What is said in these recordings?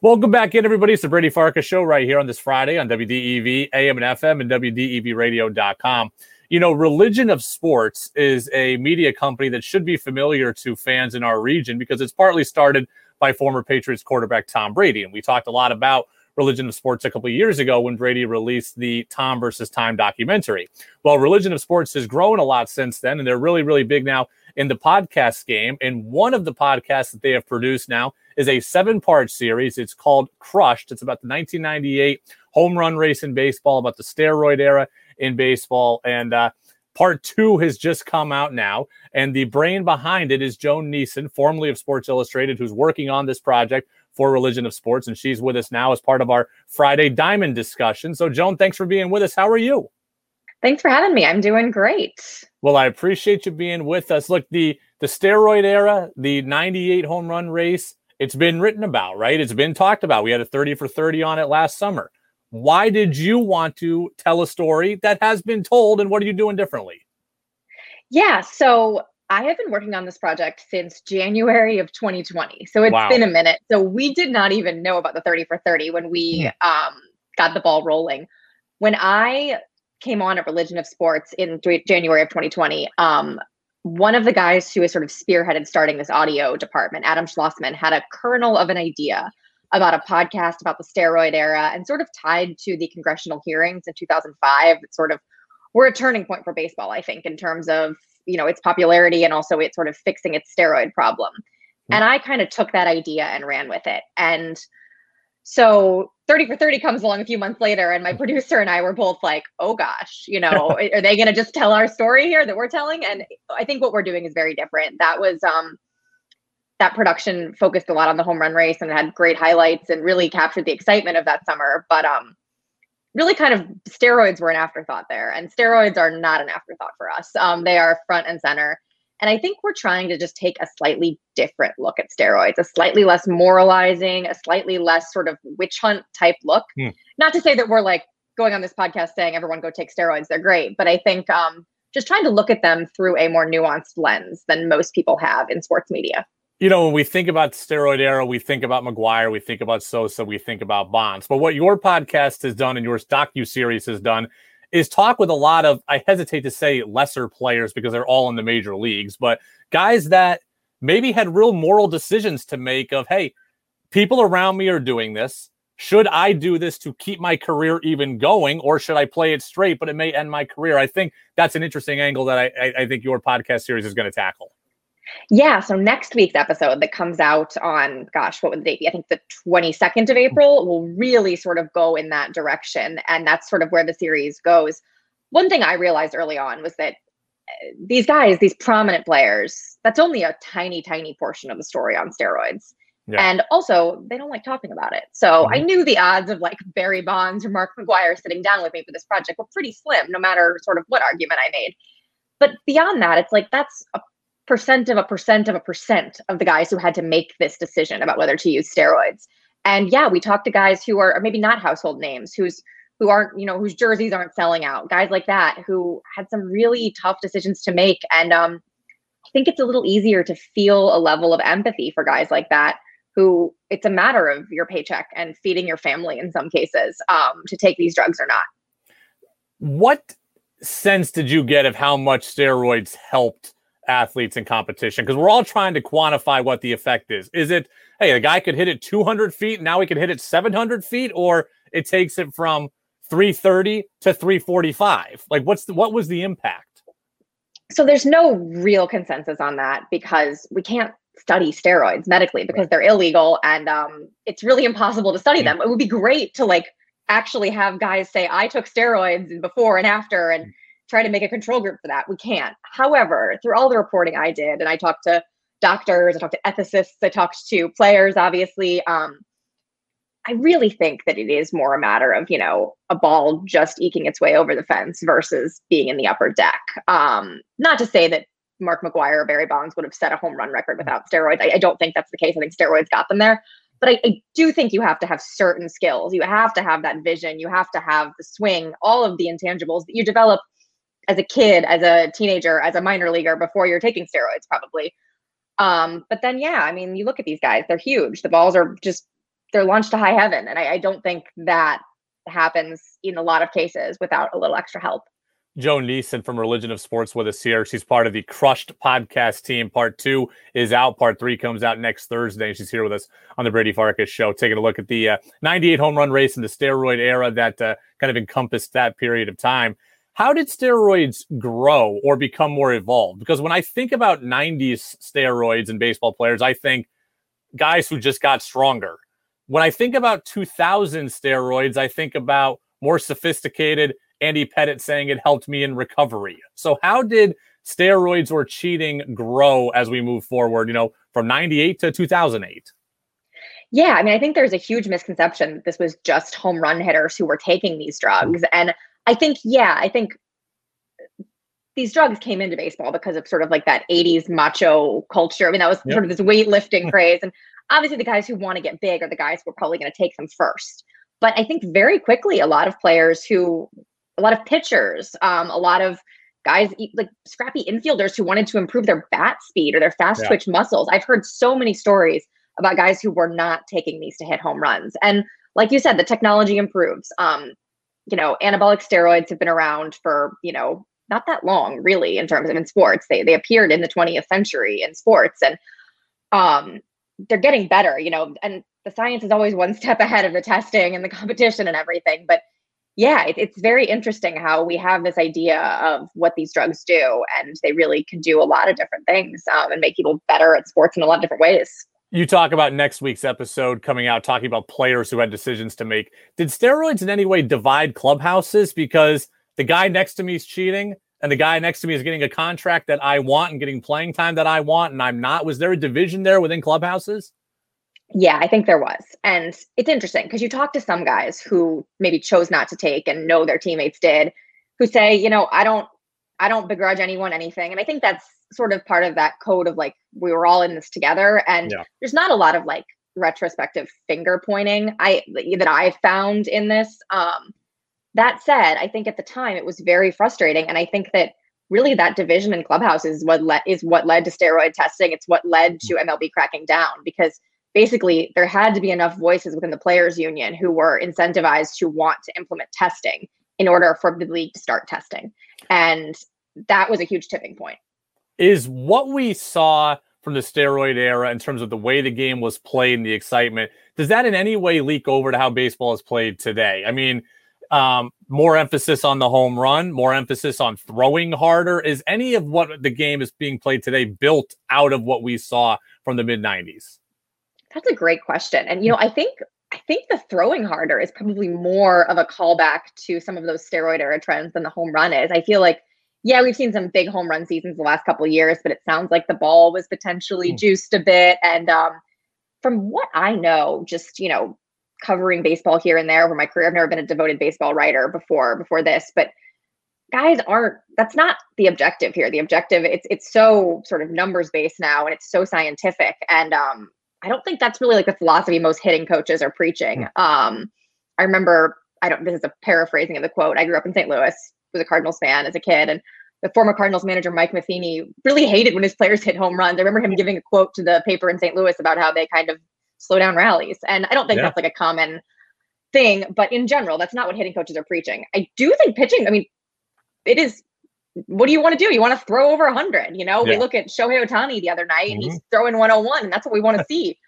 Welcome back in, everybody. It's the Brady Farkas Show right here on this Friday on WDEV, AM and FM, and WDEVradio.com. You know, Religion of Sports is a media company that should be familiar to fans in our region because it's partly started by former Patriots quarterback Tom Brady. And we talked a lot about Religion of Sports a couple of years ago when Brady released the Tom versus Time documentary. Well, Religion of Sports has grown a lot since then, and they're really, really big now in the podcast game. And one of the podcasts that they have produced now is a seven part series. It's called Crushed. It's about the 1998 home run race in baseball, about the steroid era in baseball. And, uh, Part two has just come out now, and the brain behind it is Joan Niesen, formerly of Sports Illustrated, who's working on this project for Religion of Sports, and she's with us now as part of our Friday Diamond discussion. So, Joan, thanks for being with us. How are you? Thanks for having me. I'm doing great. Well, I appreciate you being with us. Look, the the steroid era, the 98 home run race, it's been written about, right? It's been talked about. We had a 30 for 30 on it last summer. Why did you want to tell a story that has been told and what are you doing differently? Yeah, so I have been working on this project since January of 2020. So it's wow. been a minute. So we did not even know about the 30 for 30 when we yeah. um, got the ball rolling. When I came on at Religion of Sports in January of 2020, um, one of the guys who has sort of spearheaded starting this audio department, Adam Schlossman, had a kernel of an idea about a podcast about the steroid era and sort of tied to the congressional hearings in 2005 that sort of were a turning point for baseball, I think, in terms of you know its popularity and also it sort of fixing its steroid problem. Mm-hmm. And I kind of took that idea and ran with it. And so 30 for 30 comes along a few months later, and my producer and I were both like, oh gosh, you know, are they going to just tell our story here that we're telling? And I think what we're doing is very different. That was, um, that production focused a lot on the home run race and had great highlights and really captured the excitement of that summer. But um, really, kind of steroids were an afterthought there, and steroids are not an afterthought for us. Um, they are front and center. And I think we're trying to just take a slightly different look at steroids, a slightly less moralizing, a slightly less sort of witch hunt type look. Hmm. Not to say that we're like going on this podcast saying everyone go take steroids, they're great, but I think um, just trying to look at them through a more nuanced lens than most people have in sports media you know, when we think about steroid era, we think about McGwire, we think about Sosa, we think about Bonds. But what your podcast has done and your docu series has done is talk with a lot of, I hesitate to say lesser players because they're all in the major leagues, but guys that maybe had real moral decisions to make of, hey, people around me are doing this. Should I do this to keep my career even going, or should I play it straight, but it may end my career? I think that's an interesting angle that I, I, I think your podcast series is going to tackle. Yeah. So next week's episode that comes out on, gosh, what would the date be? I think the 22nd of April will really sort of go in that direction. And that's sort of where the series goes. One thing I realized early on was that uh, these guys, these prominent players, that's only a tiny, tiny portion of the story on steroids. Yeah. And also, they don't like talking about it. So mm-hmm. I knew the odds of like Barry Bonds or Mark McGwire sitting down with me for this project were pretty slim, no matter sort of what argument I made. But beyond that, it's like that's a percent of a percent of a percent of the guys who had to make this decision about whether to use steroids. And yeah, we talked to guys who are maybe not household names, who's who aren't, you know, whose jerseys aren't selling out, guys like that who had some really tough decisions to make. And um, I think it's a little easier to feel a level of empathy for guys like that who it's a matter of your paycheck and feeding your family in some cases um, to take these drugs or not. What sense did you get of how much steroids helped athletes in competition because we're all trying to quantify what the effect is. Is it, hey, the guy could hit it 200 feet, now he can hit it 700 feet, or it takes it from 330 to 345? Like, what's the, what was the impact? So there's no real consensus on that because we can't study steroids medically because right. they're illegal and um, it's really impossible to study mm-hmm. them. It would be great to like actually have guys say, I took steroids before and after and try to make a control group for that. We can't. However, through all the reporting I did, and I talked to doctors, I talked to ethicists, I talked to players, obviously. Um, I really think that it is more a matter of, you know, a ball just eking its way over the fence versus being in the upper deck. Um, not to say that Mark McGwire or Barry Bonds would have set a home run record without steroids. I, I don't think that's the case. I think steroids got them there. But I, I, do think you have to have certain skills. You have to have that vision. You have to have the swing, all of the intangibles that you develop as a kid, as a teenager, as a minor leaguer before you're taking steroids, probably. Um, but then, yeah, I mean, you look at these guys; they're huge. The balls are just they're launched to high heaven. And I, I don't think that happens in a lot of cases without a little extra help. Joe Niesen from Religion of Sports with us here. She's part of the Crushed podcast team. Part two is out. Part three comes out next Thursday. She's here with us on the Brady Farkas show, taking a look at the uh, 98 home run race in the steroid era that uh, kind of encompassed that period of time. How did steroids grow or become more evolved? Because when I think about 90s steroids and baseball players, I think guys who just got stronger. When I think about 2000 steroids, I think about more sophisticated Andy Pettitte saying it helped me in recovery. So, how did steroids or cheating grow as we move forward, you know, from 98 to 2008? Yeah, I mean, I think there's a huge misconception that this was just home run hitters who were taking these drugs. Hmm. And I think, yeah, I think these drugs came into baseball because of sort of like that 80s macho culture. I mean, that was yep. sort of this weightlifting craze. And obviously, the guys who want to get big are the guys who are probably going to take them first. But I think very quickly, a lot of players who a lot of pitchers, um, a lot of guys like scrappy infielders who wanted to improve their bat speed or their fast yeah. twitch muscles. I've heard so many stories about guys who were not taking these to hit home runs. And like you said, the technology improves. Um, you know, anabolic steroids have been around for, you know, not that long really in terms of in sports. They they appeared in the 20th century in sports and um they're getting better, you know, and the science is always one step ahead of the testing and the competition and everything. But yeah, it, it's very interesting how we have this idea of what these drugs do, and they really can do a lot of different things um, and make people better at sports in a lot of different ways. You talk about next week's episode coming out, talking about players who had decisions to make. Did steroids in any way divide clubhouses? Because the guy next to me is cheating, and the guy next to me is getting a contract that I want and getting playing time that I want, and I'm not. Was there a division there within clubhouses? Yeah, I think there was. And it's interesting because you talk to some guys who maybe chose not to take and know their teammates did, who say, you know, I don't I don't begrudge anyone anything. And I think that's sort of part of that code of like we were all in this together and yeah. there's not a lot of like retrospective finger pointing I that I found in this. Um that said, I think at the time it was very frustrating and I think that really that division in clubhouse is what le- is what led to steroid testing. It's what led to MLB cracking down because basically there had to be enough voices within the players union who were incentivized to want to implement testing in order for the league to start testing and that was a huge tipping point is what we saw from the steroid era in terms of the way the game was played and the excitement does that in any way leak over to how baseball is played today i mean um, more emphasis on the home run, more emphasis on throwing harder. Is any of what the game is being played today built out of what we saw from the mid 90s? That's a great question. And you know, I think I think the throwing harder is probably more of a callback to some of those steroid era trends than the home run is. I feel like yeah, we've seen some big home run seasons the last couple of years, but it sounds like the ball was potentially mm. juiced a bit. And um, from what I know, just you know, covering baseball here and there over my career, I've never been a devoted baseball writer before before this, but guys aren't that's not the objective here the objective it's it's so sort of numbers based now and it's so scientific and um I don't think that's really like the philosophy most hitting coaches are preaching. Hmm. Um, I remember, I don't, this is a paraphrasing of the quote. I grew up in St. Louis, was a Cardinals fan as a kid, and the former Cardinals manager Mike Matheny really hated when his players hit home runs. I remember him giving a quote to the paper in St. Louis about how they kind of slow down rallies, and I don't think yeah. that's like a common thing, but in general, that's not what hitting coaches are preaching. I do think pitching. I mean, it is what do you want to do? You want to throw over 100. You know, yeah. we look at Shohei Ohtani the other night, mm-hmm. he's throwing 101, and that's what we want to see.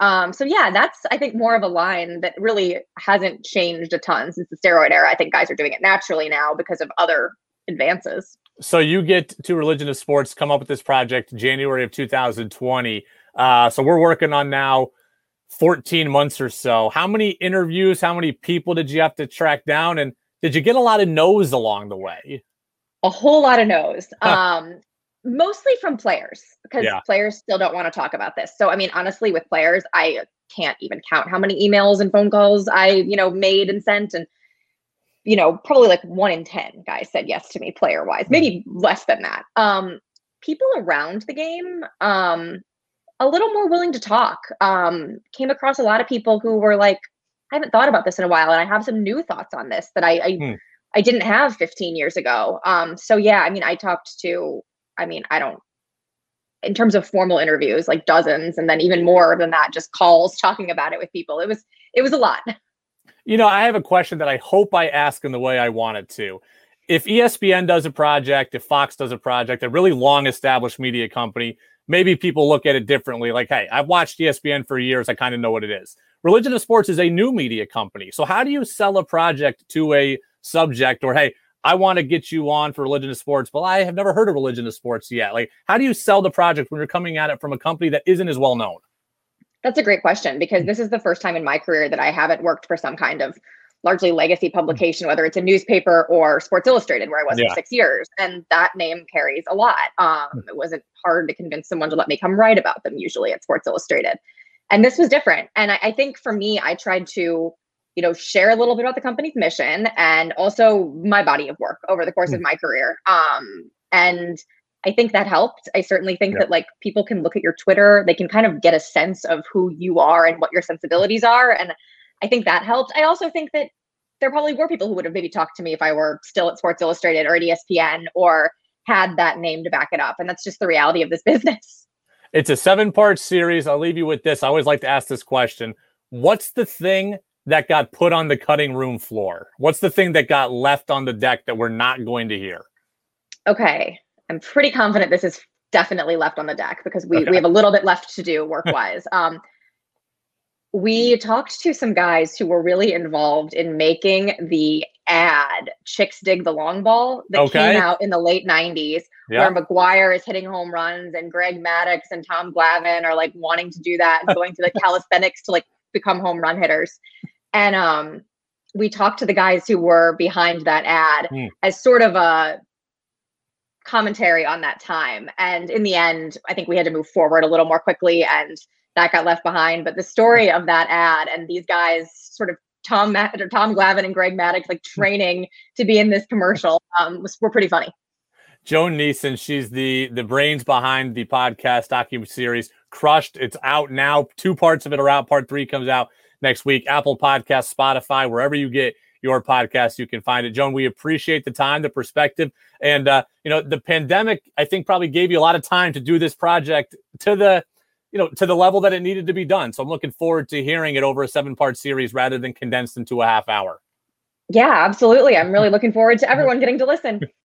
Um, so yeah, that's I think more of a line that really hasn't changed a ton since the steroid era. I think guys are doing it naturally now because of other advances. So you get to Religion of Sports, come up with this project January of 2020. Uh, so we're working on now 14 months or so. How many interviews? How many people did you have to track down? And did you get a lot of no's along the way? A whole lot of no's. Um, mostly from players because yeah. players still don't want to talk about this. So I mean, honestly, with players, I can't even count how many emails and phone calls I, you know, made and sent and you know, probably like one in 10 guys said yes to me player wise, maybe mm. less than that. Um, people around the game, um, a little more willing to talk. Um, came across a lot of people who were like, I haven't thought about this in a while, and I have some new thoughts on this that I, I hmm. I didn't have 15 years ago. Um, so yeah, I mean, I talked to, I mean, I don't, in terms of formal interviews, like dozens, and then even more than that, just calls talking about it with people. It was it was a lot. You know, I have a question that I hope I ask in the way I wanted to. If ESPN does a project, if Fox does a project, a really long established media company, maybe people look at it differently. Like, hey, I've watched ESPN for years. I kind of know what it is. Religion of Sports is a new media company. So, how do you sell a project to a subject or, hey, I want to get you on for religion of sports, but I have never heard of religion of sports yet. Like, how do you sell the project when you're coming at it from a company that isn't as well known? That's a great question because this is the first time in my career that I haven't worked for some kind of largely legacy publication, whether it's a newspaper or Sports Illustrated, where I was yeah. for six years. And that name carries a lot. Um, it wasn't hard to convince someone to let me come write about them, usually at Sports Illustrated. And this was different. And I, I think for me, I tried to you know share a little bit about the company's mission and also my body of work over the course mm. of my career. Um and i think that helped. I certainly think yeah. that like people can look at your twitter they can kind of get a sense of who you are and what your sensibilities are and i think that helped. I also think that there probably were people who would have maybe talked to me if i were still at sports illustrated or at espn or had that name to back it up and that's just the reality of this business. It's a seven part series. I'll leave you with this. I always like to ask this question. What's the thing that got put on the cutting room floor? What's the thing that got left on the deck that we're not going to hear? Okay. I'm pretty confident this is definitely left on the deck because we, okay. we have a little bit left to do work wise. um, we talked to some guys who were really involved in making the ad Chicks Dig the Long Ball that okay. came out in the late 90s, where McGwire is hitting home runs and Greg Maddux and Tom Glavine are like wanting to do that and going to the calisthenics to like become home run hitters. And um, we talked to the guys who were behind that ad mm. as sort of a commentary on that time. And in the end, I think we had to move forward a little more quickly and that got left behind. But the story of that ad and these guys sort of Tom or Tom Glavine and Greg Maddux like hmm. training to be in this commercial um, was were pretty funny. Joan Niesen, she's the the brains behind the podcast docu series Crushed. It's out now. Two parts of it are out. Part three comes out next week. Apple Podcast, Spotify, wherever you get your podcast, you can find it. Joan, we appreciate the time, the perspective, and uh, you know the pandemic. I think probably gave you a lot of time to do this project to the you know to the level that it needed to be done. So I'm looking forward to hearing it over a seven part series rather than condensed into a half hour. Yeah, absolutely. I'm really looking forward to everyone getting to listen.